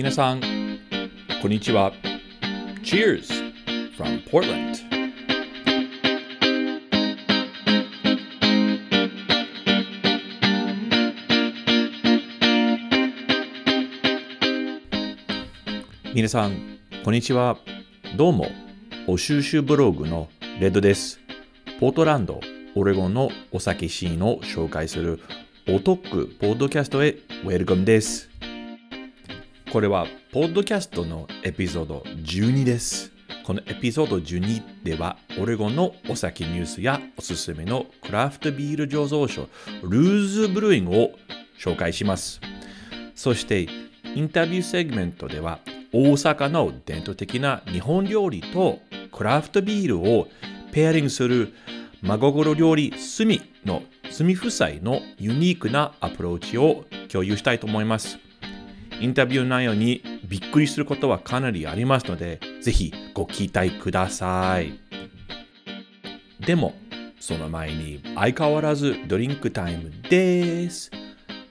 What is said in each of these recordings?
皆さん、こんにちは。Cheers from Portland! 皆さん、こんにちは。どうも、お収集ブログのレッドです。ポートランド、オレゴンのお酒シーンを紹介するお得ポッドキャストへウェルカムです。これは、ポッドキャストのエピソード12です。このエピソード12では、オレゴンのお酒ニュースやおすすめのクラフトビール醸造所、ルーズブルーイングを紹介します。そして、インタビューセグメントでは、大阪の伝統的な日本料理とクラフトビールをペアリングする真心料理スミのスミ夫妻のユニークなアプローチを共有したいと思います。インタビュー内容にびっくりすることはかなりありますので、ぜひご期待ください。でも、その前に相変わらずドリンクタイムです。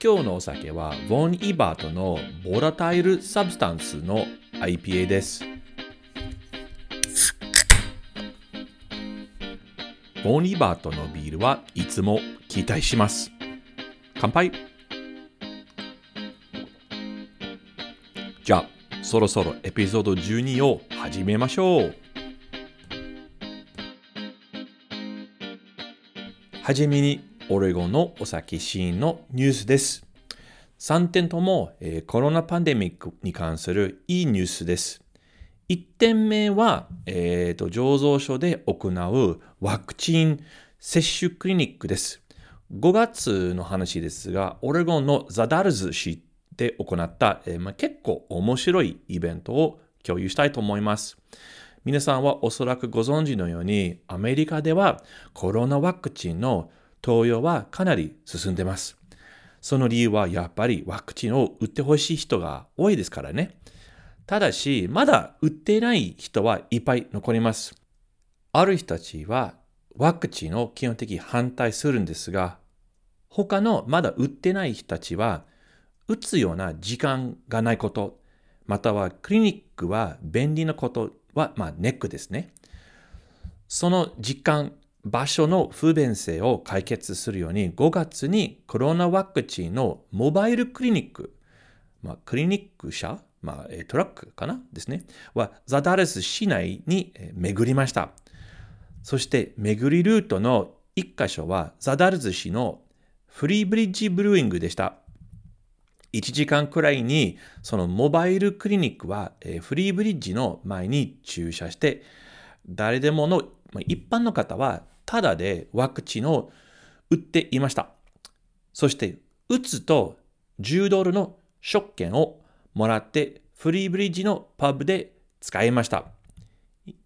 今日のお酒は、 Von Ebert の Volatile Substance の IPA です。ボン・イバートのビールはいつも期待します。乾杯じゃあ、そろそろエピソード12を始めましょう。はじめにオレゴンのお酒シーンのニュースです。3点とも、コロナパンデミックに関するいいニュースです。1点目は、えーと、醸造所で行うワクチン接種クリニックです。5月の話ですが、オレゴンのザダルズ市で行った、えーまあ、結構面白いイベントを共有したいと思います。皆さんはおそらくご存知のように、アメリカではコロナワクチンの投与はかなり進んでます。その理由はやっぱりワクチンを打ってほしい人が多いですからね。ただし、まだ打ってない人はいっぱい残ります。ある人たちはワクチンを基本的に反対するんですが、他のまだ打ってない人たちは、打つような時間がないこと、またはクリニックは便利なことは、まあ、ネックですね。その時間、場所の不便性を解決するように5月にコロナワクチンのモバイルクリニック、まあ、クリニック車、まあ、トラックかな？ですね、はザダレス市内に巡りました。そして巡りルートの1箇所はザダルズ市のフリーブリッジブルーイングでした。1時間くらいにそのモバイルクリニックはフリーブリッジの前に駐車して誰でもの一般の方はただでワクチンを打っていました。そして、打つと10ドルの食券をもらってフリーブリッジのパブで使いました。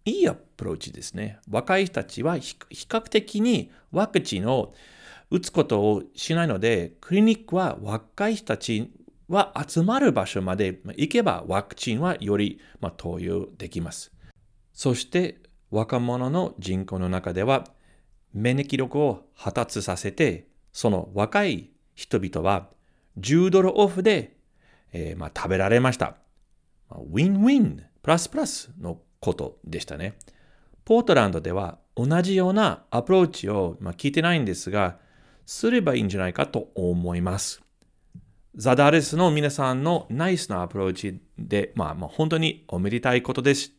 いいアプローチですね。若い人たちは比較的にワクチンを打つことをしないので、クリニックは若い人たちは集まる場所まで行けばワクチンはより、ま投与できます。そして若者の人口の中では免疫力を発達させて、その若い人々は10ドルオフで、えー、ま、食べられました。ウィンウィン、プラスプラスのことでしたね。ポートランドでは同じようなアプローチを、ま、聞いてないんですが、すればいいんじゃないかと思います。ザダレスの皆さんのナイスなアプローチで、まあ、まあ、本当におめでたいことです。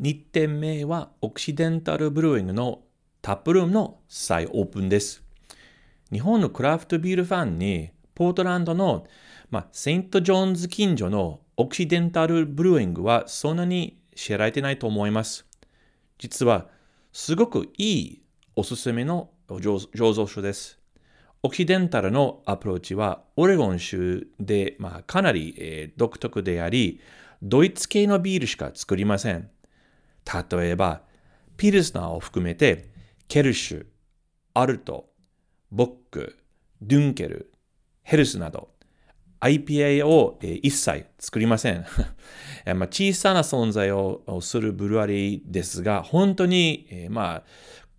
2点目はオクシデンタルブルーイングのタップルームの再オープンです。日本のクラフトビールファンにポートランドの、まあ、セント・ジョーンズ近所のオクシデンタルブルーイングはそんなに知られてないと思います。実はすごくいいおすすめの醸造所です。オキデンタルのアプローチはオレゴン州で、まあ、かなり、えー、独特であり、ドイツ系のビールしか作りません。例えば、ピルスナーを含めて、ケルシュ、アルト、ボック、ドゥンケル、ヘルスなど、IPA を、えー、一切作りません。まあ、小さな存在をするブルワリーですが、本当に、えー、まあ、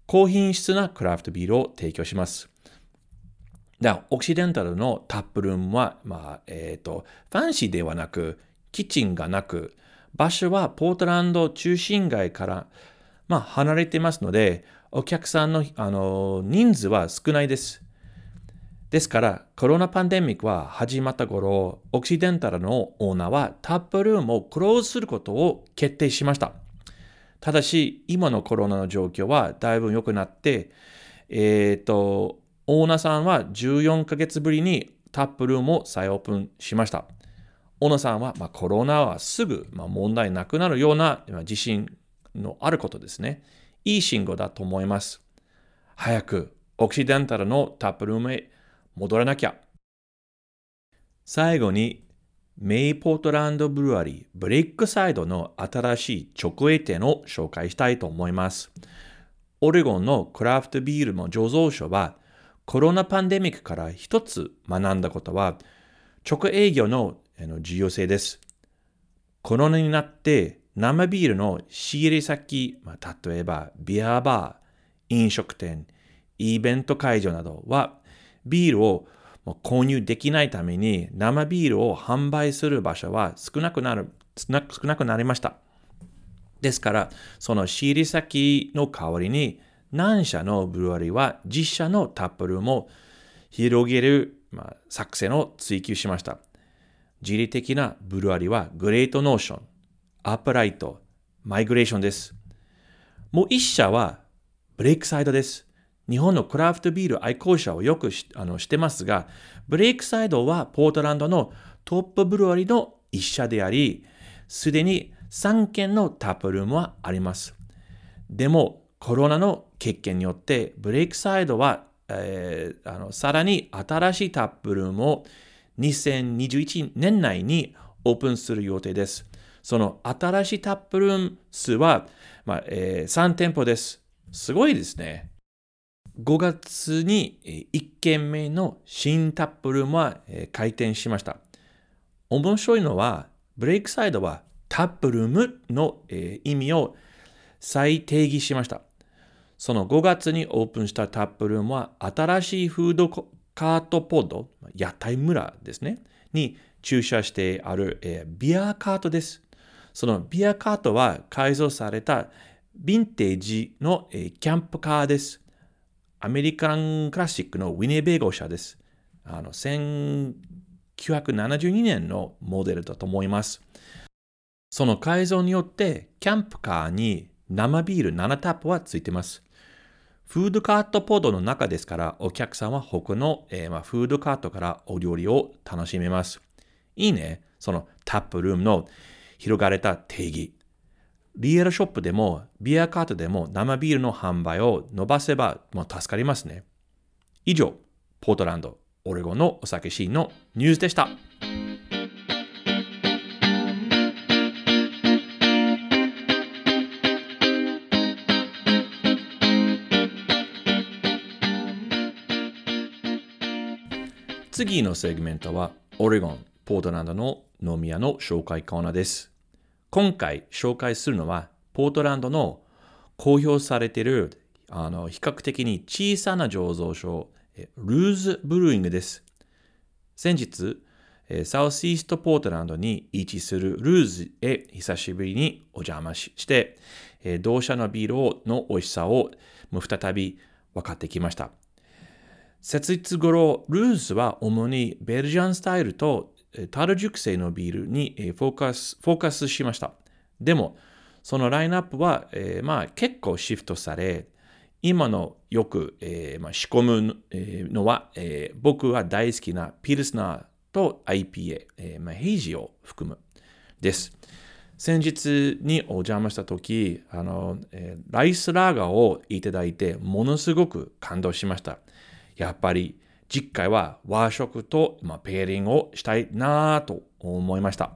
高品質なクラフトビールを提供します。だオキシデンタルのタップルームは、まあ、えっ、ー、と、ファンシーではなく、キッチンがなく、場所はポートランド中心街から、まあ、離れていますので、お客さんのあの人数は少ないです。ですから、コロナパンデミックは始まった頃、オキシデンタルのオーナーはタップルームをクローズすることを決定しました。ただし、今のコロナの状況はだいぶ良くなって、えっ、ー、と、オーナーさんは14ヶ月ぶりにタップルームを再オープンしました。オーナーさんは、まあ、コロナはすぐ、まあ、問題なくなるような自信のあることですね。いい信号だと思います。早くオキシデンタルのタップルームへ戻らなきゃ。最後に、メイポートランドブルワリーブレイクサイドの新しい直営店を紹介したいと思います。オレゴンのクラフトビールの醸造所は、コロナパンデミックから一つ学んだことは、直営業の重要性です。コロナになって生ビールの仕入れ先、まあ、例えばビアバー、飲食店、イベント会場などはビールを購入できないために生ビールを販売する場所は少なくなる少なくなりました。ですから、その仕入れ先の代わりに何社のブルワリーは自社の taproom を広げる、まあ、作戦を追求しました。事例的なブルワリーは Great Notion、Upright、Migration です。もう一社はブレイクサイドです。日本のクラフトビール愛好者をよくあのしてますが、ブレイクサイドはポートランドのトップブルワリの一社であり、すでに3軒のタップルームはあります。でも、コロナの欠見によって、ブレイクサイドは、えー、あのさらに新しいタップルームを2021年内にオープンする予定です。その新しいタップルーム数は、まあえー、3店舗です。すごいですね。5月に1軒目の新タップルームは開店しました。面白いのは、ブレイクサイドはタップルームの意味を再定義しました。その5月にオープンしたタップルームは新しいフードカートポッド、屋台村ですね、に駐車してある、ビアカートです。そのビアカートは改造されたヴィンテージの、キャンプカーです。アメリカンクラシックのウィネベーゴ社です。あの、1972年のモデルだと思います。その改造によって、キャンプカーに生ビール7タップはついてます。フードカートポードの中ですから、お客さんは他の、えー、まあ、フードカートからお料理を楽しめます。いいね。そのタップルームの広がれた定義。リアルショップでもビアカートでも生ビールの販売を伸ばせばもう助かりますね。以上、ポートランド、オレゴンのお酒シーンのニュースでした。次のセグメントはオレゴン、ポートランドの飲み屋の紹介コーナーです。今回紹介するのは、ポートランドの公表されているあの比較的に小さな醸造所、ルーズブルーイングです。先日、サウスイーストポートランドに位置するルーズへ久しぶりにお邪魔して、同社のビールの美味しさを再び分かってきました。設立頃、ルーズは主にベルジャンスタイルとタル熟成のビールにフォーカスフォーカスしました。でも、そのラインナップは、えー、まあ、結構シフトされ、今のよく、えーまあ、仕込むのは、えー、僕は大好きなピルスナーと IPA、えーまあ、ヘイジを含むです。先日にお邪魔した時あの、えー、ライスラーガーをいただいてものすごく感動しました。やっぱり実回は和食と、まあ、ペアリングをしたいなと思いました。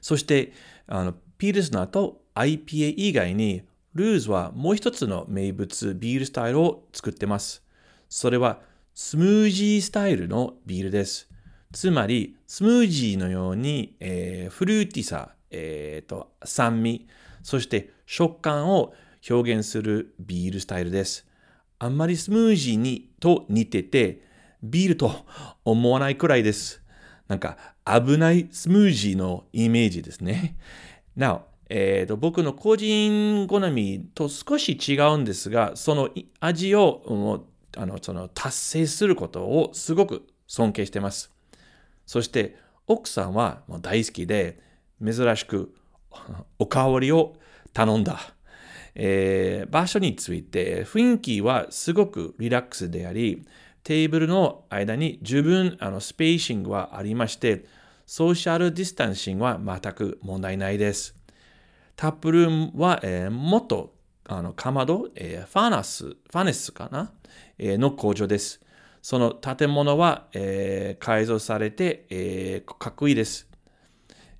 そして、あのピルスナーと IPA 以外に、ルーズはもう一つの名物ビールスタイルを作ってます。それはスムージースタイルのビールです。つまり、スムージーのように、えー、フルーティさ、えーと酸味、そして食感を表現するビールスタイルです。あんまりスムージーにと似てて、ビールと思わないくらいです。なんか危ないスムージーのイメージですね。なお、えーと、僕の個人好みと少し違うんですが、その味をあのその達成することをすごく尊敬してます。そして奥さんはもう大好きで珍しくおかわりを頼んだ。えー、場所について雰囲気はすごくリラックスであり、テーブルの間に十分あの spacing はありまして、 social distancing は全く問題ないです。 taproom は、えー、もっとあのかまど、えー、ファーナス、ファネスかな、えー、の工場です。その建物は、えー、改造されて、えー、かっこいいです、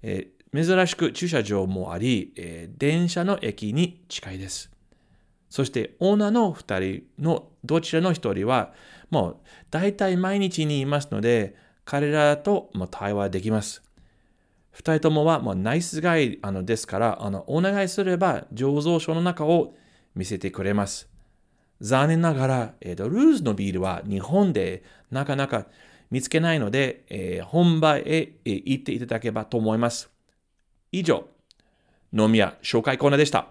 えー。珍しく駐車場もあり、えー、電車の駅に近いです。そしてオーナーの2人のどちらの1人はもう大体毎日にいますので彼らとも対話できます。二人ともはもうナイスガイあのですから、あのお願いすれば醸造所の中を見せてくれます。残念ながら、えーと、ルーズのビールは日本でなかなか見つけないので、えー、本場へ、行っていただければと思います。以上、飲み屋紹介コーナーでした。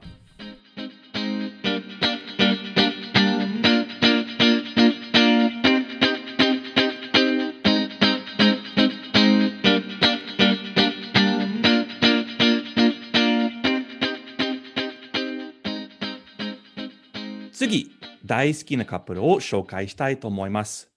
次、大好きなカップルを紹介したいと思います。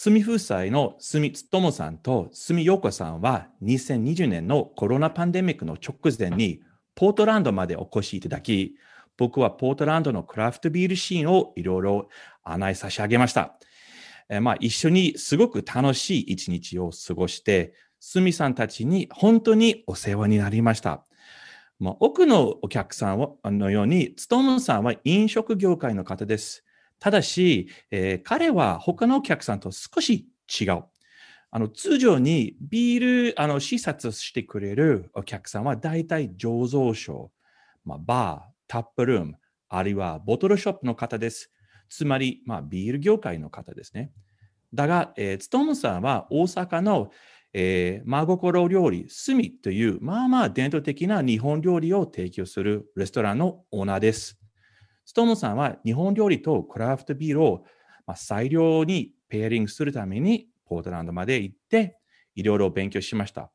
住夫妻の住友さんと住陽子さんは2020年のコロナパンデミックの直前にポートランドまでお越しいただき、僕はポートランドのクラフトビールシーンをいろいろ案内差し上げました。えまあ、一緒にすごく楽しい一日を過ごして、すみさんたちに本当にお世話になりました。まあ、多のお客さんのように、つとむさんは飲食業界の方です。ただし、えー、彼は他のお客さんと少し違う。あの通常にビールあの視察してくれるお客さんは大体醸造所、まあ、バー、タップルーム、あるいはボトルショップの方です。つまり、まあ、ビール業界の方ですね。だが、えー、つとむさんは大阪のえー、真心料理、スミという、まあまあ伝統的な日本料理を提供するレストランのオーナーです。ストームさんは日本料理とクラフトビールを、最良にペアリングするためにポートランドまで行って、いろいろ勉強しました。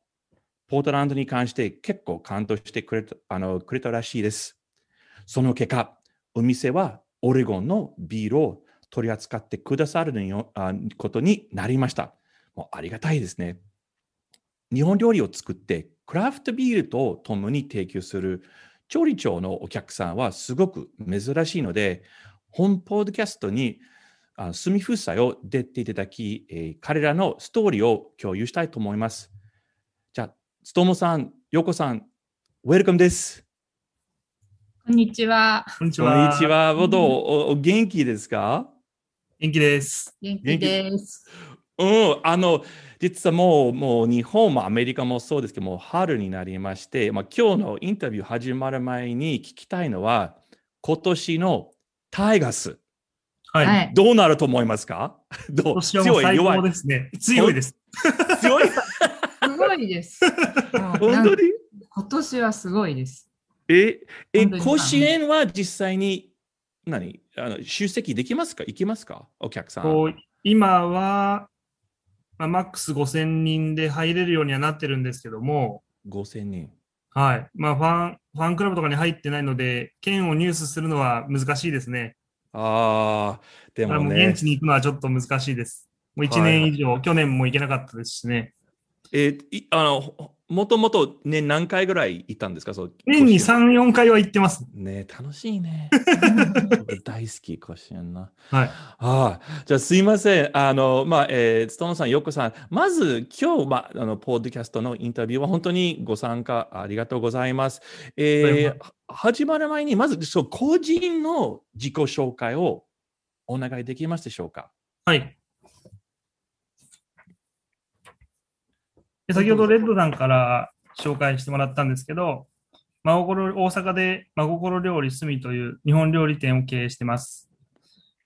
ポートランドに関して結構感動してくれたあのくれたらしいです。その結果、お店はオレゴンのビールを取り扱ってくださることになりました。もうありがたいですね。日本料理を作ってクラフトビールと共に提供する調理長のお客さんはすごく珍しいので、本ポッドキャストにあ住夫妻を出ていただき、えー、彼らのストーリーを共有したいと思います。じゃあ、ストモさん、ヨコさん、ウェルカムです。こんにちは。こんにちは。こんにちは。どう？おお元気ですか？元気です。元気です。うん、あの、実はもう、もう日本もアメリカもそうですけども、春になりまして、まあ、今日のインタビュー始まる前に聞きたいのは、今年のタイガス。はい。どうなると思いますか？どう？強い？弱い？ですね。強いです。強い？すごいです。本当に？今年はすごいです。え、え、甲子園は実際に何？あの出席できますか？行きますか？お客さん。今はまあ、マックス5000人で入れるようにはなってるんですけども、5000人。はい。まあ、ファン、ファンクラブとかに入ってないので、券を入手するのは難しいですね。ああ、でもね。現地に行くのはちょっと難しいです。もう1年以上、はい、去年も行けなかったですしね。えー、あの、もともと年何回ぐらい行ったんですか？そう年に3、4回は行ってます。ね楽しいね。大好き、甲子園な。はい。ああ、じゃあすいません。あの、まあ、えー、つとのさん、よこさん、まず今日、まあ、あの、ポッドキャストのインタビューは本当にご参加ありがとうございます。えー、始まる前に、まず、そう、個人の自己紹介をお願いできますでしょうか？はい。先ほどレッドさんから紹介してもらったんですけど、真心大阪で真心料理すみという日本料理店を経営してます。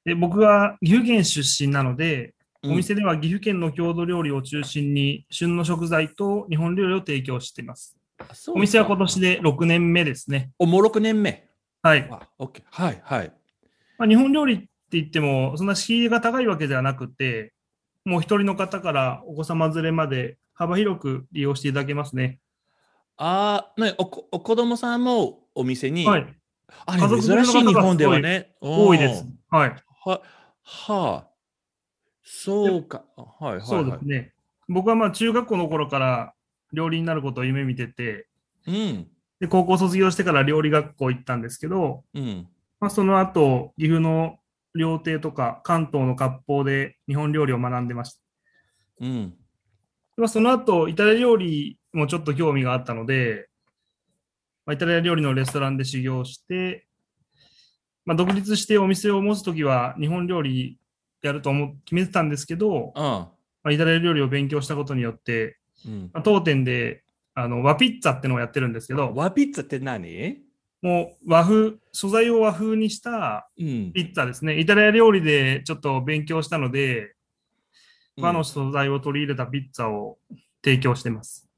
で僕は岐阜県出身なので、お店では岐阜県の郷土料理を中心に旬の食材と日本料理を提供しています。お店はか今年で6年目ですね。おもう6年目。はい。あ、OK。はい、はい。まあ、日本料理って言っても、そんな敷居が高いわけではなくて、もう一人の方からお子様連れまで幅広く利用していただけますね。あーね、おこお子供さんもお店に、はい。あれの珍しい日本ではね。多いです。はい。は、はあ、そうか。はい、はい、そうではいす。ね。僕はまあ中学校の頃から料理になることを夢見てて、うん、で高校卒業してから料理学校行ったんですけど、うん。まあ、その後、岐阜の料亭とか関東の割烹で日本料理を学んでました。うん。でまあ、その後、イタリア料理もちょっと興味があったので、まあ、イタリア料理のレストランで修行して、まあ、独立してお店を持つときは日本料理やると思う決めてたんですけど、あまあ、イタリア料理を勉強したことによって、うん。まあ、当店であの和ピッツァってのをやってるんですけど、和ピッツァって何？もう和風、素材を和風にしたうん。ピッツァですね。イタリア料理でちょっと勉強したので、和の素材を取り入れたピッツァを提供してます。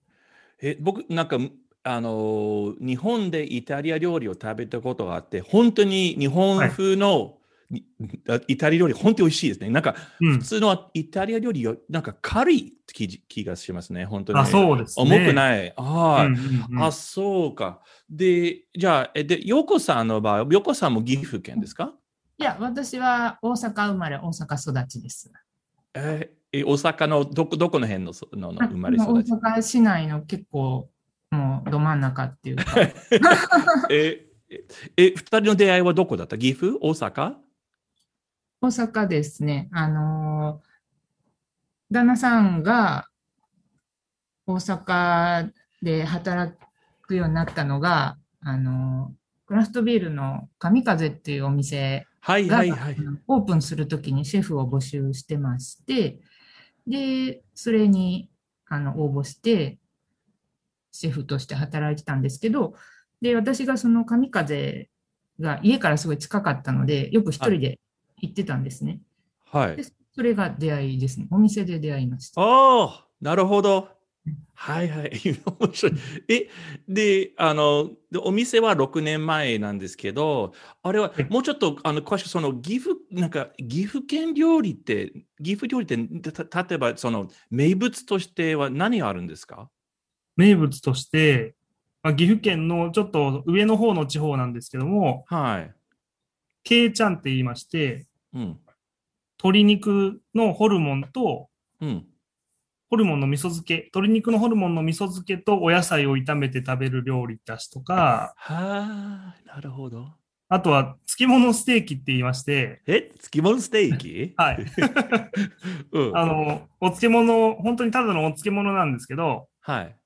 え僕、なんか、あのー日本でイタリア料理を食べたことがあって、本当に日本風の、にあイタリア料理、本当に美味しいですね。なんか、うん普。通のイタリア料理よ、なんか軽い気気がしますね、本当に。あ、そうですね。重くない。はい、うんうんうんあ、そうか。で、じゃあ、えで、ヨコさんの場合、ヨコさんも岐阜県ですか？いや、私は大阪生まれ、大阪育ちです。えーえ大阪のどこどこの辺のそののあ生まれ育ち？大阪市内の結構、もうど真ん中っていうか、え、え、え二人の出会いはどこだった？岐阜？大阪？大阪ですね、あのー旦那さんが大阪で働くようになったのが、あのークラフトビールの神風っていうお店はいが、はいはい。オープンするときにシェフを募集してまして、で、それにあの応募して、シェフとして働いてたんですけど、で、私がその神風が家からすごい近かったので、よく一人で行ってたんですね。はいで。それが出会いですね。お店で出会いました。ああ、なるほどうん。はいはい。面白い。え、で、あの、でお店は6年前なんですけど、あれははいもうちょっと、あの、詳しく、その岐阜、なんか、岐阜県料理って、岐阜料理って、た例えば、その、名物としては何があるんですか？名物として、まあ、岐阜県のちょっと上の方の地方なんですけども、はい。ケイちゃんって言いまして、うん。鶏肉のホルモンと、うん。ホルモンの味噌漬け、鶏肉のホルモンの味噌漬けとお野菜を炒めて食べる料理だしとか、はあ、なるほど。あとは漬物ステーキって言いまして、え、漬物ステーキ？はい。うん。あの、お漬物、本当にただのお漬物なんですけど、はい。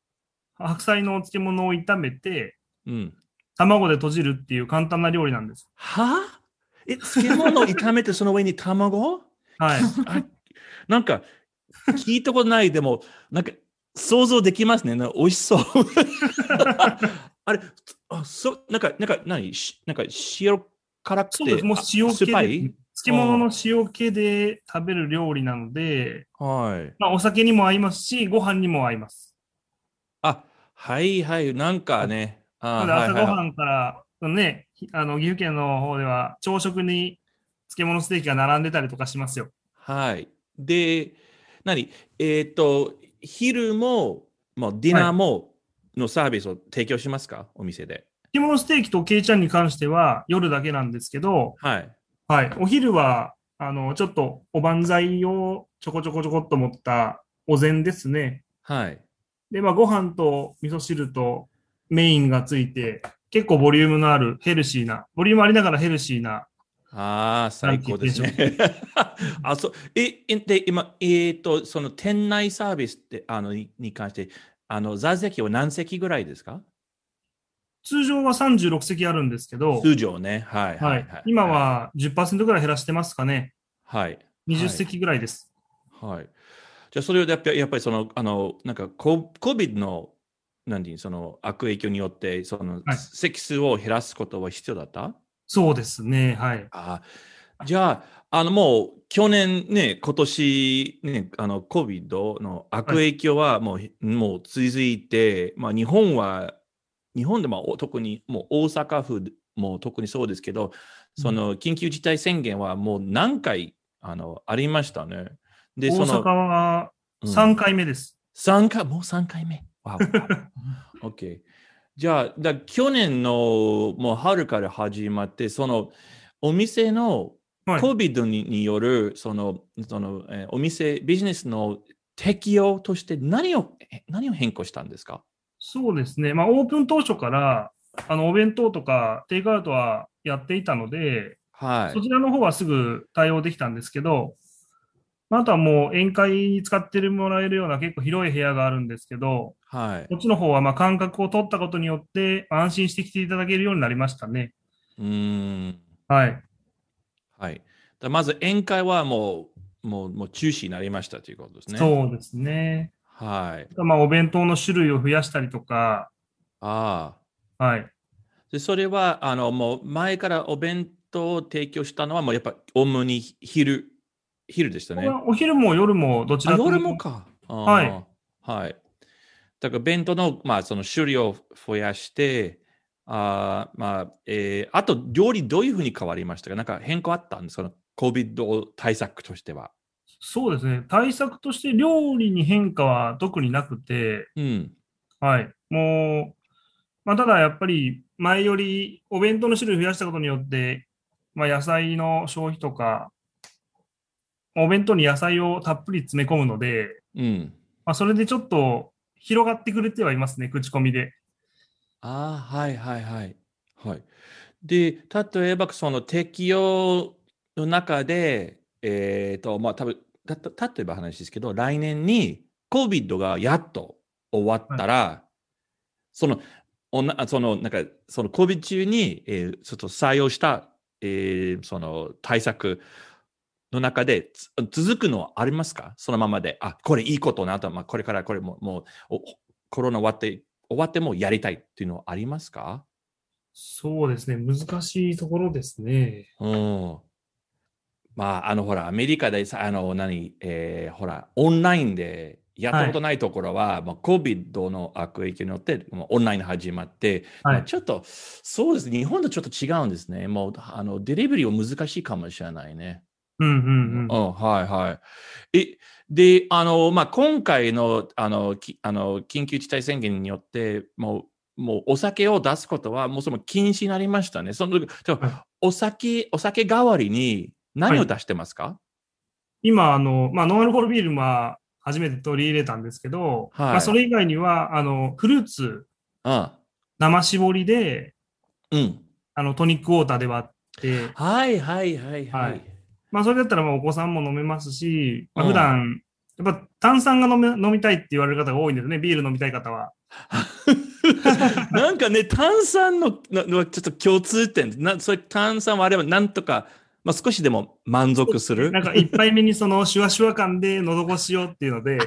白菜のお漬物を炒めて、うん。卵で閉じるっていう簡単な料理なんです。はあ？え、漬物を炒めてその上に卵？はい。あなんか、聞いたことない、でも、なんか、想像できますね。な美味しそう。あれ、あ、そう、なんか、なんか、何？しなんか、塩辛くて？もう塩気で、漬物の塩気で食べる料理なので、はい。まあ、お酒にも合いますし、ご飯にも合います。あ、はいはい。なんかね。あ朝ごはんから、ね、あの岐阜県の方では朝食に漬物ステーキが並んでたりとかしますよ。はい。で、何？えっ、と、昼も、もうディナーも、のサービスを提供しますか？お店で。漬物ステーキとケイちゃんに関しては夜だけなんですけど、はい。はい、お昼はあのちょっとおばんざいをちょこちょこちょこっと持ったお膳ですね。はい。で、まあ、ご飯と味噌汁とメインがついて、結構ボリュームのあるヘルシーな、ボリュームありながらヘルシーな、ああ、最高ですね。あ、そう。え、えで、今、えっ、と、その店内サービスって、あの、にに関して、あの、座席は何席ぐらいですか？通常は36席あるんですけど、通常ね。はい。ははいい。はい、今、は10%ぐらい減らしてますかね。はい。20席ぐらいです。はい。じゃあ、それをやっぱり、やっぱりその、あの、なんか、コ COVID の、何その悪影響によって、その、はい席数を減らすことは必要だった？そうですね。はい。あじゃあ、あのもう去年ね、今年ね、あの COVID の悪影響はもう,、もう続いて、まあ、日本は、日本でも特にもう大阪府も特にそうですけど、その緊急事態宣言はもう何回あのありましたね？で、大阪は3回目です。うん、3回、もう3回目。わ OK。じゃあ、だ去年のもう春から始まって、そのお店の COVID に,、によるそのその、えー、お店、ビジネスの適用として何を何を変更したんですか？そうですね、まあ、オープン当初からあのお弁当とかテイクアウトはやっていたので、はい、そちらの方はすぐ対応できたんですけど、あとはもう宴会に使ってもらえるような結構広い部屋があるんですけど、はい、こっちの方はまあ間隔を取ったことによって安心して来ていただけるようになりましたね。うん。はい。はい。まず宴会はもう、もう、もう中止になりましたということですね。そうですね。はい。まあ、お弁当の種類を増やしたりとか。ああ。はい。で、それは、あの、もう前からお弁当を提供したのは、もうやっぱ、主に昼、昼でしたね。お昼も夜もどちらも。夜もか。はい。はい。だから弁当の、まあ、その種類を増やして、あまあ、えー、あと、料理どういうふうに変わりましたか？なんか変更あったんですか ?COVID 対策としては。そうですね。対策として料理に変化は特になくて、うん。はい。もう、まあ、ただやっぱり前よりお弁当の種類増やしたことによって、まあ、野菜の消費とか、お弁当に野菜をたっぷり詰め込むので、うん。まあ、それでちょっと広がってくれてはいますね、口コミで。ああ、はいはいはい。はい。で、例えばその適用の中で、えっ、と、まあ多分、た例えば話ですけど、来年に COVID がやっと終わったら、はい、その、おなその、なんか、その COVID 中に、えー、ちょっと採用した、えー、その対策の中で続くのはありますか？そのままで、あ、これいいことなと、まあ、これからこれも、もう、コロナ終わって終わってもやりたいっていうのはありますか？そうですね、難しいところですね。うん。まあ、あの、ほら、アメリカでさ、あの、何、えー、ほら、オンラインでやったことないところは、はい、まあ、COVID の悪影響によって、まあ、オンライン始まって、はい、まあ、ちょっと、そうです。ね、日本とちょっと違うんですね。もう、あの、デリバリーは難しいかもしれないね。うんうんうん。うん、はいはい。え、で、あの、まあ、今回の、あの、きあの緊急事態宣言によって、もう、もうお酒を出すことは、もうその禁止になりましたね。そのお酒、お酒代わりに何を出してますか、はい、今、あの、まあ、ノンアルコールビールは初めて取り入れたんですけど、はい、まあ、それ以外には、あの、フルーツ、生搾りで、うん。あの、トニックウォーターで割って、はいはいはいはい。はいまあ、それだったらまあお子さんも飲めますし、まあ、普段、やっぱ炭酸が飲め飲みたいって言われる方が多いんですね、ビール飲みたい方は。なんかね、炭酸ののちょっと共通点、なそれ炭酸はあればなんとか、まあ、少しでも満足する。なんか一杯目にそのシュワシュワ感で喉越しようっていうので。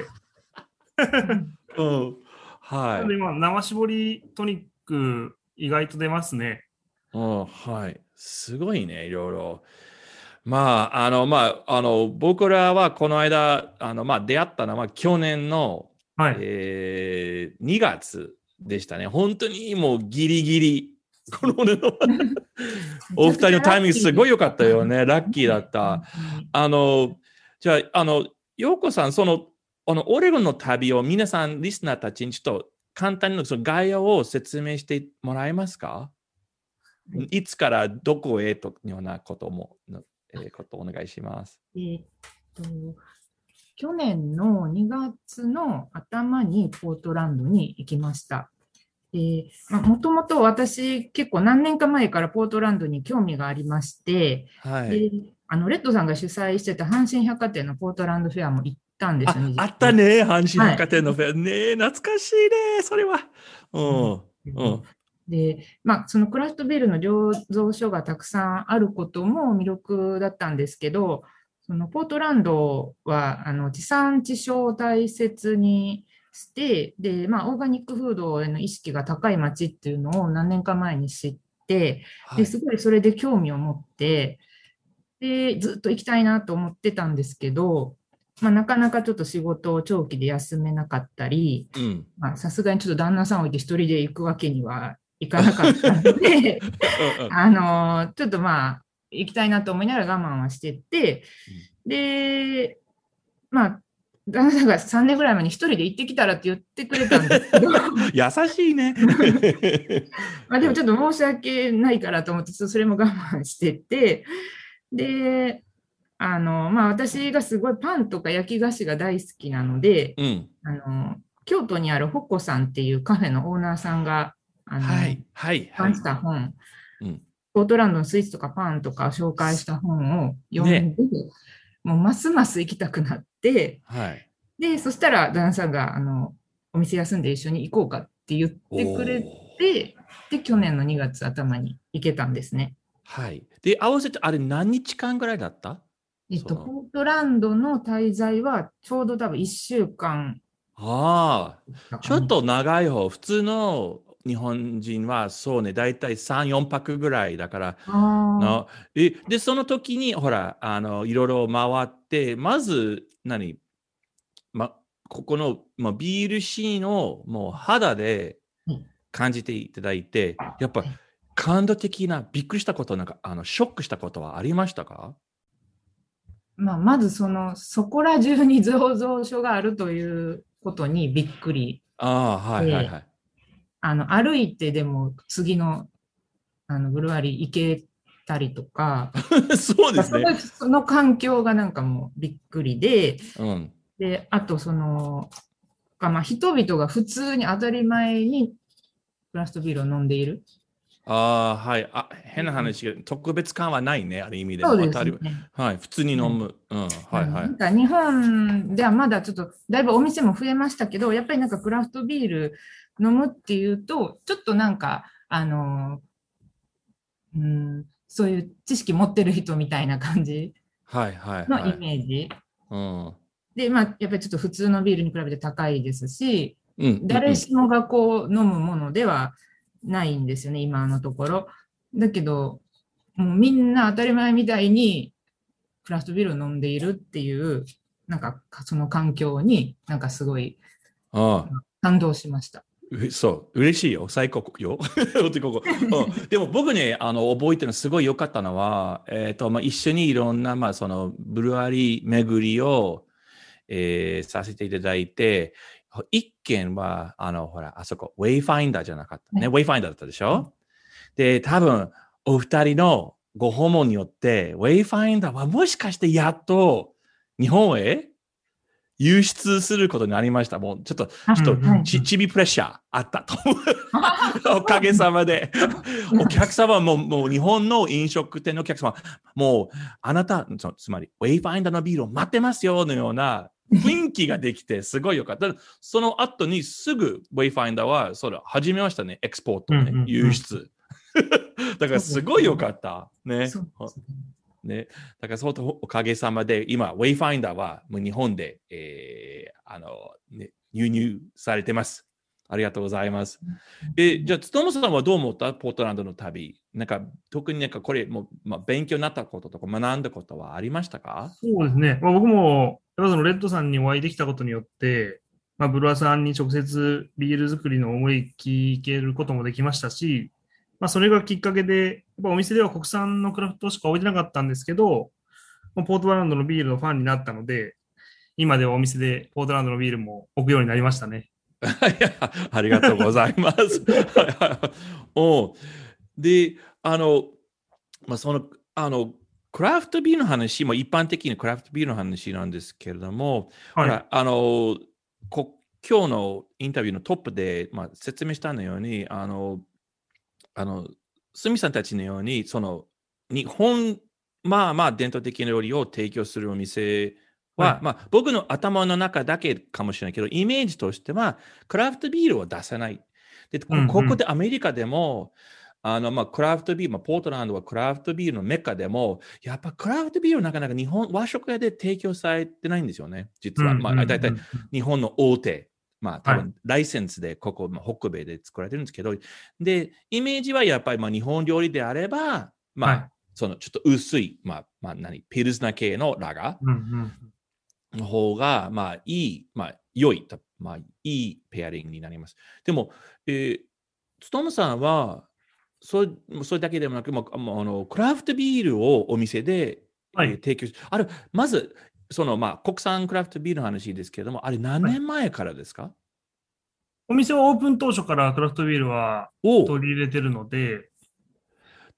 うん、はい。でまあ生搾りトニック意外と出ますね。うん、はい。すごいね、いろいろ。まあ、あの、まあ、あの、僕らはこの間、あの、まあ、出会ったのは去年の、はい、えー、2月でしたね。本当にもうギリギリ。この お二人のタイミングすごい良かったよね。ラッキーだった。あの、じゃあ、あの、ようこさん、その、あの、オレゴンの旅を皆さん、リスナーたちにちょっと簡単にその概要を説明してもらえますか？いつからどこへというようなこともえー、ことお願いします。えー、っと去年の2月の頭にポートランドに行きました。もともと私、結構何年か前からポートランドに興味がありまして、はい、であのレッドさんが主催してた阪神百貨店のポートランドフェアも行ったんですね。あったね、阪神百貨店のフェア。はい、ね懐かしいね、それは。うん。うん、で、まあ、そのクラフトビールの醸造所がたくさんあることも魅力だったんですけど、そのポートランドはあの地産地消を大切にして、で、まあ、オーガニックフードへの意識が高い街っていうのを何年か前に知って、ですごいそれで興味を持って、で、ずっと行きたいなと思ってたんですけど、まあ、なかなかちょっと仕事を長期で休めなかったり、さすがにちょっと旦那さんを置いて一人で行くわけにはいかなかったので、あのーちょっとまあ、行きたいなと思いながら我慢はしてて、で、まあ、旦那さんが3年ぐらい前に一人で行ってきたらって言ってくれたんですけど、優しいね。まあでもちょっと申し訳ないからと思って、それも我慢してて、で、あの、まあ私がすごいパンとか焼き菓子が大好きなので、うん。あの、京都にあるホッコさんっていうカフェのオーナーさんが、あの、はい。はい。はい出し。た本、うんポートランドのスイーツとかパンとかを紹介した本を読んで、ねもうますます行きたくなって、はい。で、そしたら旦那さんが、あの、お店休んで一緒に行こうかって言ってくれて、で、去年の2月頭に行けたんですね。はい。で、合わせてあれ何日間ぐらいだった？えっと、ポートランドの滞在はちょうど多分1週間ああ、ちょっと長い方。普通の日本人はそうね、大体3、4泊ぐらいだから、のえで、その時に、ほら、あの、いろいろ回って、まず、何ま、ここの、ま、ビールシーンをもう肌でうん感じていただいて、やっぱはい感動的な、びっくりしたこと、なんか、あの、ショックしたことはありましたか？まあ、まずその、そこら中に醸造所があるということにびっくり。ああ、はいはいはい。あの、歩いてでも次の、あの、ブルワリー行けたりとか、そうですね。その環境がなんかもうびっくりで、うん。で、あとその、まあ、人々が普通に当たり前にクラフトビールを飲んでいる。ああ、はい。あ、変な話が、特別感はないね、ある意味で。そうですね。はい、普通に飲む。うん、はいはいなん。か日本ではまだちょっと、だいぶお店も増えましたけど、やっぱりなんかクラフトビール飲むっていうと、ちょっとなんか、あの、うん、そういう知識持ってる人みたいな感じはいはいのイはい。メージ。うん。で、まあ、やっぱりちょっと普通のビールに比べて高いですし、うん、誰しもがこう飲むものではないんですよね、今のところ。だけど、もうみんな当たり前みたいにクラフトビールを飲んでいるっていう、なんかその環境になんかすごい感動しました。うそう、嬉しいよ、最高よ。ってここうん、でも僕ね、あの覚えてるのすごい良かったのは、えっ、と、まあ、一緒にいろんな、まあ、その、ブルワリー巡りを、えーさせていただいて、一件は、あの、ほら、あそこ、 Wayfinder じゃなかった。ね。は Wayfinder だったでしょ、で、多分、お二人のご訪問によって、 Wayfinder はもしかしてやっと日本へ輸出することになりました。もうちょっと、ちょっとち、ちびプレッシャーあったと。おかげさまで。お客様も、もう日本の飲食店のお客様、もうあなた、そつまり、 Wayfinder のビールを待ってますよのような雰囲気ができて、すごいよかった。その後にすぐ、 Wayfinder は、それ始めましたね、 export ね、輸出。だからすごいよかった。ね。ね。だから、そのおかげさまで、今、ウェイファインダーはもう日本で、えーあの、ね、輸入されてます。ありがとうございます。え、じゃあ、つともさんはどう思った？ポートランドの旅。なんか、特になんかこれ、も、まあ、勉強になったこととか学んだことはありましたか？そうですね。まあ、僕も、やっぱそのレッドさんにお会いできたことによって、まあ、ブルワさんに直接ビール作りの思い聞けることもできましたし、まあ、それがきっかけで、やっぱお店では国産のクラフトしか置いてなかったんですけど、まあポートランドのビールのファンになったので、今ではお店でポートランドのビールも置くようになりましたね。いやありがとうございます。おで、あの、まあ、その、あの、クラフトビールの話も一般的にクラフトビールの話なんですけれども、ほはい。らあのこ今日のインタビューのトップで、まあ、説明したのように、あの、あの、スミさんたちのように、その、日本、まあまあ伝統的な料理を提供するお店は、はいまあ僕の頭の中だけかもしれないけど、イメージとしては、クラフトビールを出さない。で、こうんうんここでアメリカでも、あの、まあ、クラフトビール、まあ、ポートランドはクラフトビールのメッカでも、やっぱクラフトビールなかなか日本、和食屋で提供されてないんですよね、実は。まあ、大体日本の大手、まあ、多は分ライセンスでここ、まあ、北米で作られてるんですけど、で、イメージはやっぱりまあ日本料理であれば、まあ、はいそのちょっと薄い、まあ、まあ、何、ピルスナー系のラガうんうん。ーの方が、まあ、いい、まあ、良い、まあ、いいペアリングになります。でも、えー、ストームさんは、それそれだけでもなく、もうもうあのクラフトビールをお店で、はいえー提供しあれ、まず、その、まあ、国産クラフトビールの話ですけれども、あれ何年前からですか、お店はオープン当初からクラフトビールはお取り入れてるので、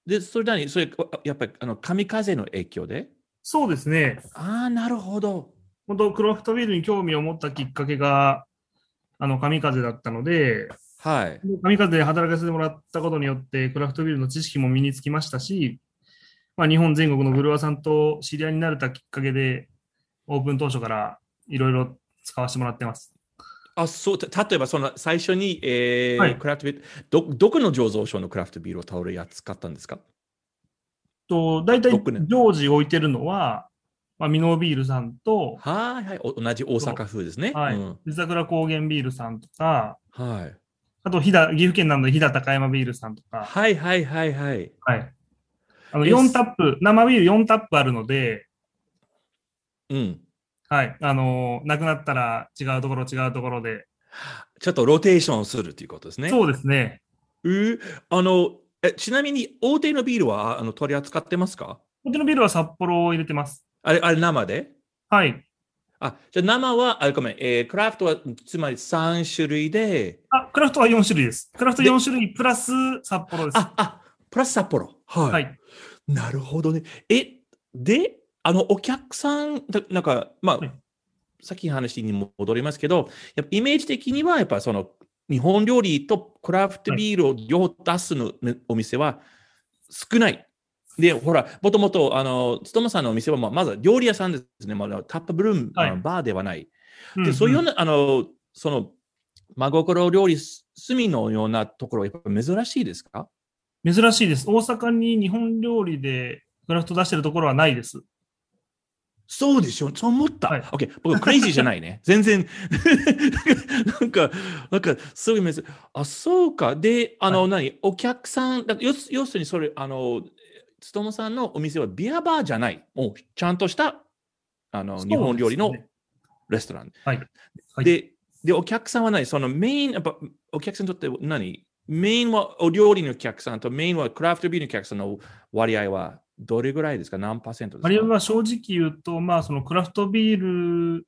で、それ何？それ、やっぱり、あの、神風の影響で？そうですね。ああ、なるほど。本当、クラフトビールに興味を持ったきっかけが、あの、神風だったので、はい。神風で働かせてもらったことによって、クラフトビールの知識も身につきましたし、まあ、日本全国のブルワーさんと知り合いになれたきっかけで、オープン当初からいろいろ使わせてもらってます。あ、そう、た例えば、その、最初に、えーはいクラフトビール、ど、どこの醸造所のクラフトビールを倒れや使ったんですか？と、大体常時置いてるのは、まあ、ミノービールさんと、はいはい。お同じ大阪風ですね。はいうん、湯桜高原ビールさんとか、はい。あと、飛騨岐阜県なので、飛騨高山ビールさんとか、はいはいはいはい。はい。あの、え4タップ、生ビール4タップあるので、うん。はい。あのーなくなったら違うところ違うところで。ちょっとローテーションするということですね。そうですね。えーあの、えちなみに、大手のビールはあの取り扱ってますか？こっちのビールは札幌を入れてます。あれ、あれ生で？はい。あ、じゃあ生は、あ、ごめん、えークラフトはつまり3種類で、あ、クラフトは4種類です。クラフトで4種類プラス札幌です。あ、あ、プラス札幌。はい。はい。なるほどね。え、で、あの、お客さん、だなんか、まあ、はいさっきの話に戻りますけど、やっぱイメージ的には、やっぱその、日本料理とクラフトビールを両方出すの、ねお店は少ない。で、ほら、もともと、あの、つともさんのお店は、まあまずは料理屋さんですね。まあ、タップブルーム、はいバーではない。んで、そういうような、あの、その、真心料理隅のようなところ、やっぱ珍しいですか？珍しいです。大阪に日本料理でクラフト出してるところはないです。そうでしょ？そう思った。はい OK。僕、クレイジーじゃないね。全然。なんか、なんか、すごい珍。あ、そうか。で、あの、何？お客さん、だ要す要するにそれ、あの、つともさんのお店はビアバーじゃない。もう、ちゃんとした、あの、ね日本料理のレストラン。はい。はいで、で、お客さんは何？そのメイン、やっぱ、お客さんにとって何？メインはお料理のお客さんとメインはクラフトビールのお客さんの割合はどれぐらいですか？何パーセントですか？割合は正直言うと、まあ、そのクラフトビール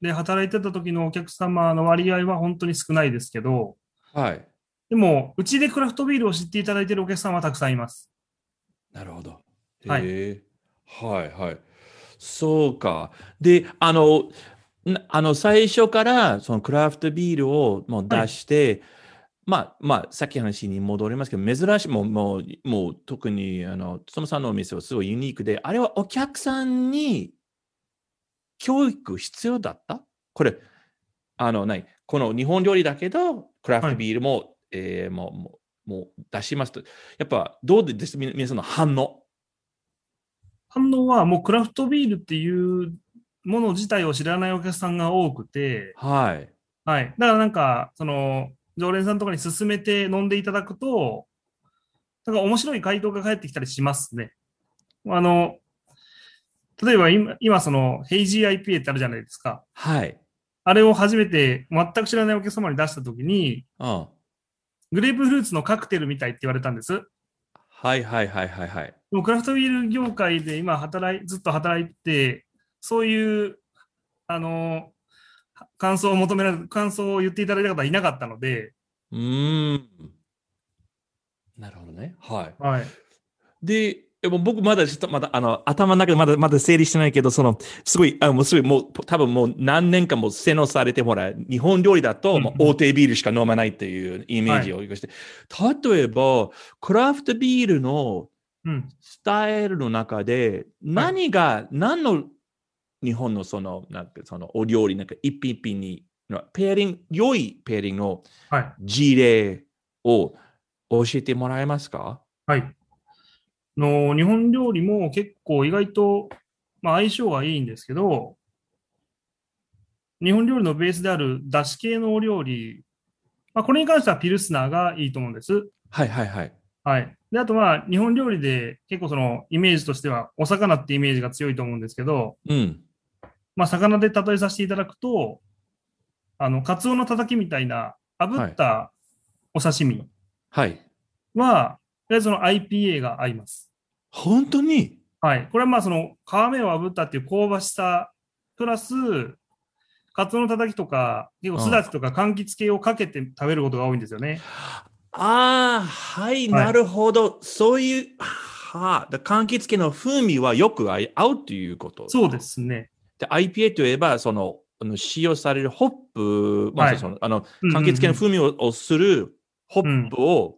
で働いてた時のお客様の割合は本当に少ないですけど、はい。でも、うちでクラフトビールを知っていただいているお客様はたくさんいます。なるほど。はいはいはい。そうか。で、あの、なあの最初からそのクラフトビールをもう出して、まあまあ、さっきの話に戻りますけど、珍しい、もう、もう、もう特に、あの、つさんのお店はすごいユニークで、あれはお客さんに教育必要だった？これ、あの、ない、この日本料理だけど、クラフトビールも、えーもう、もう、もう出しますと。やっぱ、どうですみ皆さんの反応。反応はもうクラフトビールっていうもの自体を知らないお客さんが多くて、はい。はい。だからなんか、その、常連さんとかに勧めて飲んでいただくと、なんか面白い回答が返ってきたりしますね。あの、例えば今、今その、ヘイジー IPA ってあるじゃないですか。はい。あれを初めて全く知らないお客様に出したときに、うん。グレープフルーツのカクテルみたいって言われたんです。はいはいはいはいはい。でもクラフトビール業界で今働い、ずっと働いて、そういう、あの、感想を求められる、感想を言っていただいた方はいなかったので、うーん。なるほどね。はい。はい。で、でも僕まだちょっとまだあの頭の中でまだまだ整理してないけど、そのすごい、あもうすごいもう多分もう何年間も洗脳されて、ほら、日本料理だと、うんもう大手ビールしか飲まないっていうイメージを生かして、例えば、クラフトビールのうん。スタイルの中で、何が、何の日本のその、なんかそのお料理、なんか一品一品に、ペアリング、良いペアリングのはい。事例を教えてもらえますか？はい。の日本料理も結構意外と、まあ、相性はいいんですけど、日本料理のベースであるだし系のお料理、まあ、これに関してはピルスナーがいいと思うんです。はいはいはい。はい。で、あとは日本料理で結構そのイメージとしてはお魚ってイメージが強いと思うんですけど、うん。まあ魚で例えさせていただくと、あの、カツオのたたきみたいな炙ったお刺身はい。は、とりあえずその IPA が合います。本当に？はい。これはまあその皮目を炙ったっていう香ばしさ、プラス、カツオのたたきとか、結構すだちとか柑橘系をかけて食べることが多いんですよね。ああ、はい、はいなるほど。そういう、はあ、だ柑橘系の風味はよく合うということ。そうですね。で IPA といえば、その、あの使用されるホップ、まあはいそのあのうんうんうん柑橘系の風味ををするホップを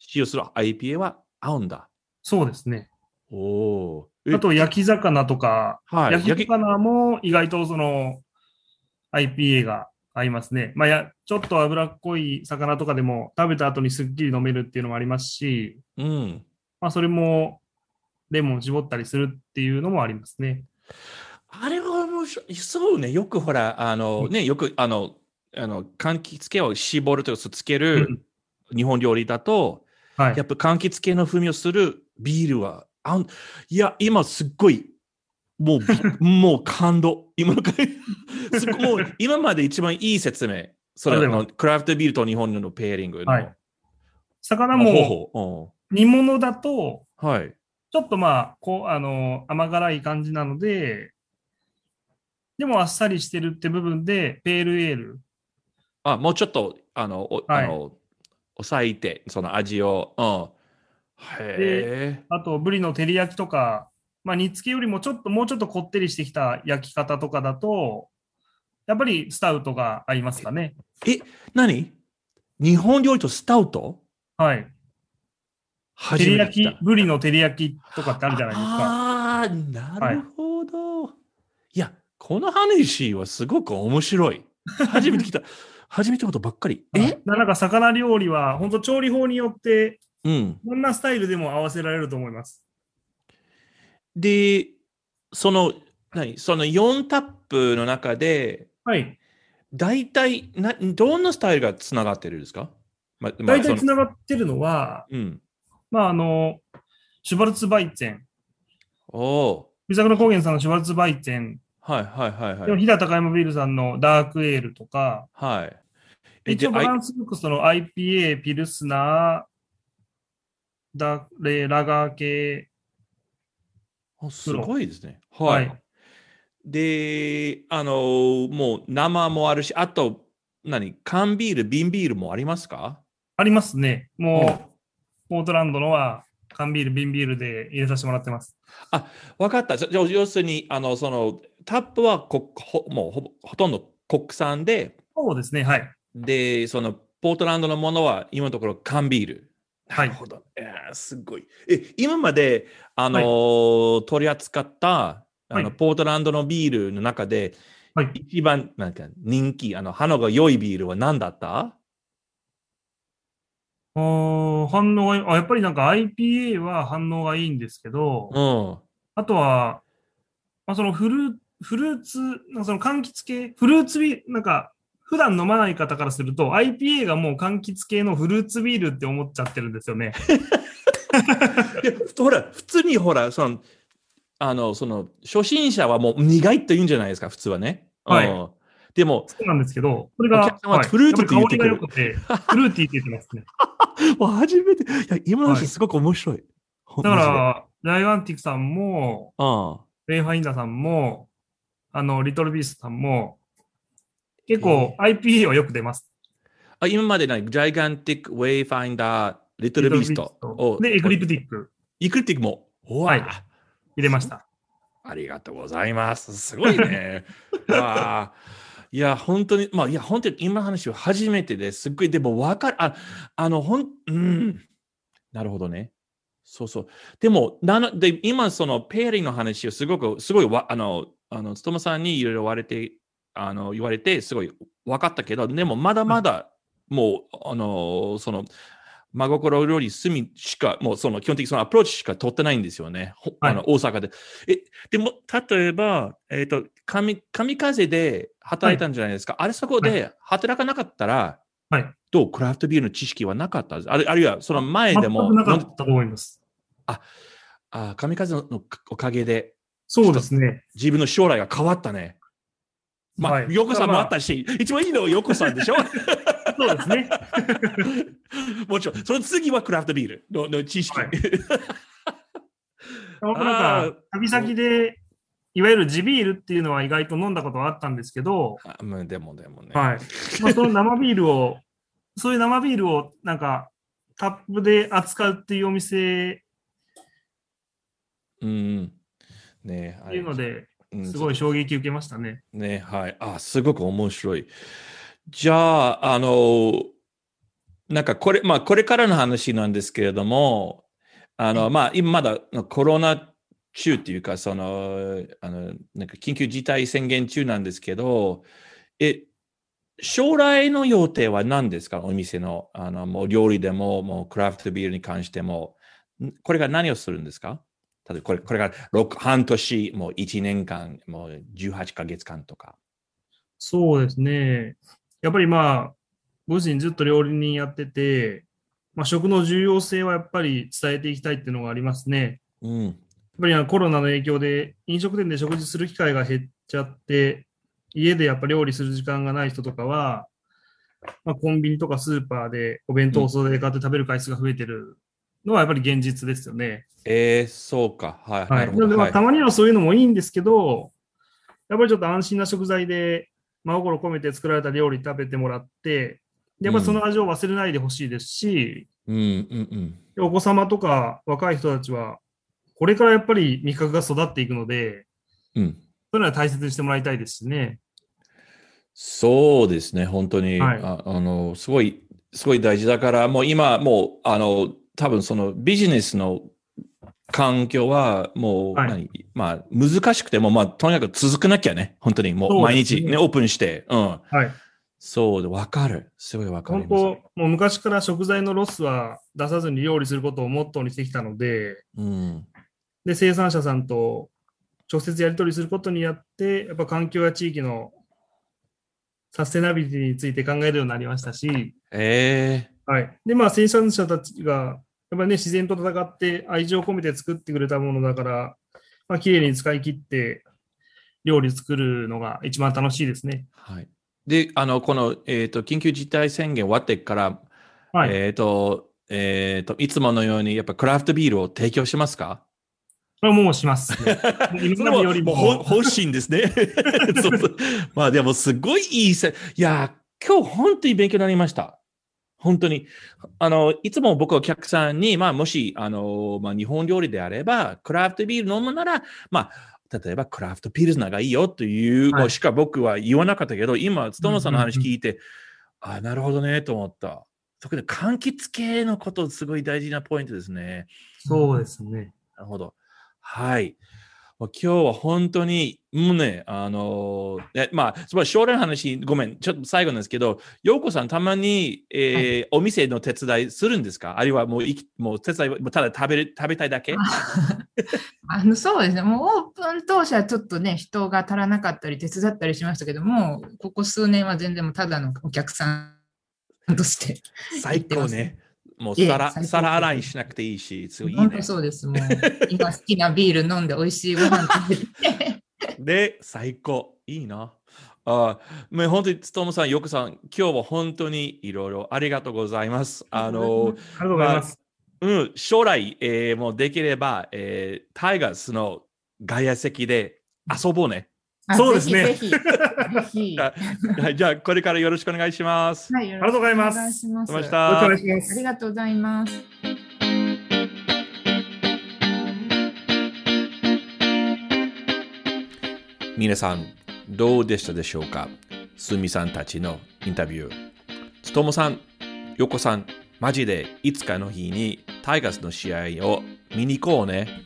使用する IPA は合うんだ。そうですね。おおあと、焼き魚とか、はい、焼き焼き魚も意外とその IPA が合いますね。まあや、ちょっと脂っこい魚とかでも食べた後にすっきり飲めるっていうのもありますし、うん。まあ、それもレモン絞ったりするっていうのもありますね。あれは面白い。そうね。よくほら、あの、ね、よく、あの、あの、柑橘系を絞るというかつけうるん日本料理だと、はいや。っぱ柑橘系の風味をするビールは、あんいや、今すっごい、もうび、もう感動。今の回 すもう今まで一番いい説明。それのクラフトビールと日本のペアリングの。はい魚も法煮物だと、うんはい。ちょっとまあ、こう、あの、甘辛い感じなので、でもあっさりしてるって部分で、ペールエール。あ、もうちょっと、あの、おはいあの抑えて、その味を。うん。へえ。あと、ブリの照り焼きとか、まあ、煮付けよりもちょっと、もうちょっとこってりしてきた焼き方とかだと、やっぱりスタウトが合いますかね。え、何？日本料理とスタウト？はい。初照り焼き、ブリの照り焼きとかってあるじゃないですか。ああ、なるほど。い、や、この話はすごく面白い。初めて聞いた。初めてことばっかり。え？なんか魚料理は、本当調理法によって、うん。どんなスタイルでも合わせられると思います。で、その、何？その4タップの中で、はい。大体な、どんなスタイルがつながってるんですか、まま大体つながってるのは、うん。まあ、あの、シュバルツバイツェン、おおビザグラ高原さんのシュバルツバイツェン、はいはいはいでもはい。飛騨高山ビールさんのダークエールとか、はい。え一応バでランスよくその IPA、ピルスナー、ダレラガー系、あすごいですね。ははいい。で、あの、もう生もあるし、あと、何？缶ビール、瓶ビールもありますか？ありますね。うんもう、ポートランドのは缶ビール、瓶ビールで入れさせてもらってます。わかった。じゃ要するに、あの、その、タップはこほもうほぼほとんど国産で、そうですね。はい。で、その、ポートランドのものは今のところ缶ビール。なはいるほど。いやーすごい。え、今まで、あのー取り扱った、あの、はいポートランドのビールの中で、はい一番なんか人気、あの、歯のが良いビールは何だった？反応がいいあ、やっぱりなんか IPA は反応がいいんですけど、うん。あとは、まあ、そのフル、フルーツ、なんかその柑橘系、フルーツビール、なんか、普段飲まない方からすると、IPA がもう柑橘系のフルーツビールって思っちゃってるんですよね。いや、ほら、普通にほら、その、あの、その、初心者はもう苦いと言うんじゃないですか、普通はね。はいうんでも、そうなんですけど、これが、お客様はフルーティーって言ってくるやっぱり香りが良くて、フルーティーって言ってますね。もう初めて、いや、今のはい話すごく面白い。だだから、 Gigantic さんも、うん。 Wayfinder さんも、あの、 Little Beast さんも、結構 IPA はよく出ます。あ今までない、 Gigantic、Wayfinder、Little Beast を。で、 Ecliptic Ecliptic も。はい入れました。ありがとうございます。すごいね。わあ。いや、本当に、まあ、いや、本当に今の話は初めてですっごい、でも分かる、ああの、ほん、うん。なるほどね。そうそう。でも、なので、今、その、ペアリングの話をすごく、すごいわ、あの、あの、つともさんにいろいろ言われて、あの、言われて、すごい分かったけど、でも、まだまだ、もう、あの、その、真心より隅しか、もうその基本的にそのアプローチしか取ってないんですよね。ほはいあの大阪で。え、でも、例えば、えっ、と、神、神風で働いたんじゃないですか。あれそこで働かなかったら、はいどうクラフトビールの知識はなかった？あるあるいはその前でも。なかったと思います。あ、神風のおかげでそうですね。自分の将来が変わったね。まあ、はいヨコさんもあったし、一番いいのはヨコさんでしょ？そうですね。もちろん、その次はクラフトビールのの知識。はい僕なんか、旅先で、いわゆる地ビールっていうのは意外と飲んだことはあったんですけど、あまあでもでもね。はい。まあ、その生ビールを、そういう生ビールをなんか、タップで扱うっていうお店うん。ねっていうので、うんすごい衝撃受けましたね。ね、はい。あ、すごく面白い。じゃあ、あの、なんかこれ、まあ、これからの話なんですけれども、あの、まあ、今まだコロナ中っていうか、その、あの、なんか緊急事態宣言中なんですけど、え、将来の予定は何ですか？お店の、あの、もう料理でも、もうクラフトビールに関しても、んこれが何をするんですか？例えばこれ、これが6半年、もう1年間、もう18ヶ月間とか。そうですね。やっぱりまあ、ご自身ずっと料理人やってて、まあ、食の重要性はやっぱり伝えていきたいっていうのがありますね。うん。やっぱりあのコロナの影響で飲食店で食事する機会が減っちゃって、家でやっぱ料理する時間がない人とかは、まあ、コンビニとかスーパーでお弁当をそれで買って食べる回数が増えてるのはやっぱり現実ですよね。えー、そうか。はい。は。ないなのでまあたまにはそういうのもいいんですけど、やっぱりちょっと安心な食材で真心込めて作られた料理食べてもらって、やっぱりその味を忘れないでほしいですし、うんうんうん。お子様とか若い人たちは、これからやっぱり味覚が育っていくので、うん。そういうのは大切にしてもらいたいですしね。そうですね、本当に。はいああの、すごい、すごい大事だから、もう今、もう、あの、多分そのビジネスの環境は、もう、はい何？まあ、難しくても、まあ、とにかく続くなきゃね。本当に、もう毎そうですね日ね、オープンして。うん。はい。そうで、わかる。すごいわかり本。当、もう昔から食材のロスは出さずに料理することをモットーにしてきたので、うん。で、生産者さんと直接やり取りすることによって、やっぱ環境や地域のサステナビリティについて考えるようになりましたし、えはい。で、まあ、生産者たちが、やっぱりね、自然と戦って愛情を込めて作ってくれたものだから、まあ、綺麗に使い切って料理作るのが一番楽しいですね。ー、はい。で、あの、この、えっ、と、緊急事態宣言終わってから、はい。えっ、と、えっ、と、いつものように、やっぱクラフトビールを提供しますか？これはもうしますね。今までよりももうほ方針ですね。そうそうまあでもすごいいいせ、いや、今日本当に勉強になりました。本当に。あの、いつも僕はお客さんに、まあもし、あの、まあ日本料理であれば、クラフトビール飲むなら、まあ、例えばクラフトピルスナーがいいよという、はいしか僕は言わなかったけど、今、つともさんの話うんうんうん聞いて、あなるほどね、と思った。特に柑橘系のこと、すごい大事なポイントですね。そうですね。なるほど。はい。今日は本当に、もうね、あのーえまあ、その将来の話、ごめん、ちょっと最後なんですけど、ようこさん、たまに、えーお店の手伝いするんですか？あるいはもういき、もう手伝い、もうただ食べる、食べたいだけ？あのそうですね、もうオープン当初はちょっとね、人が足らなかったり、手伝ったりしましたけども、ここ数年は全然もうただのお客さんとして、最高ね。もう皿、皿洗いしなくていいし、すごいいいね本当。そうです、もう今好きなビール飲んで美味しいご飯食べて、で、最高。いいな。あもう本当に、つともさん、よくさん、今日は本当にいろいろありがとうございます。あの、ありがとうございます。うん、将来、えーもうできれば、えータイガースの外野席で遊ぼうね。あそうですねぜひ はい、じゃあ、これからよろしくお願いします。はい、よありがとうございますろしましよろしくおた願いします。ありがとうございます。皆さん、どうでしたでしょうか？すみさんたちのインタビュー。つともさん、よこさん、マジでいつかの日にタイガースの試合を見に行こうね。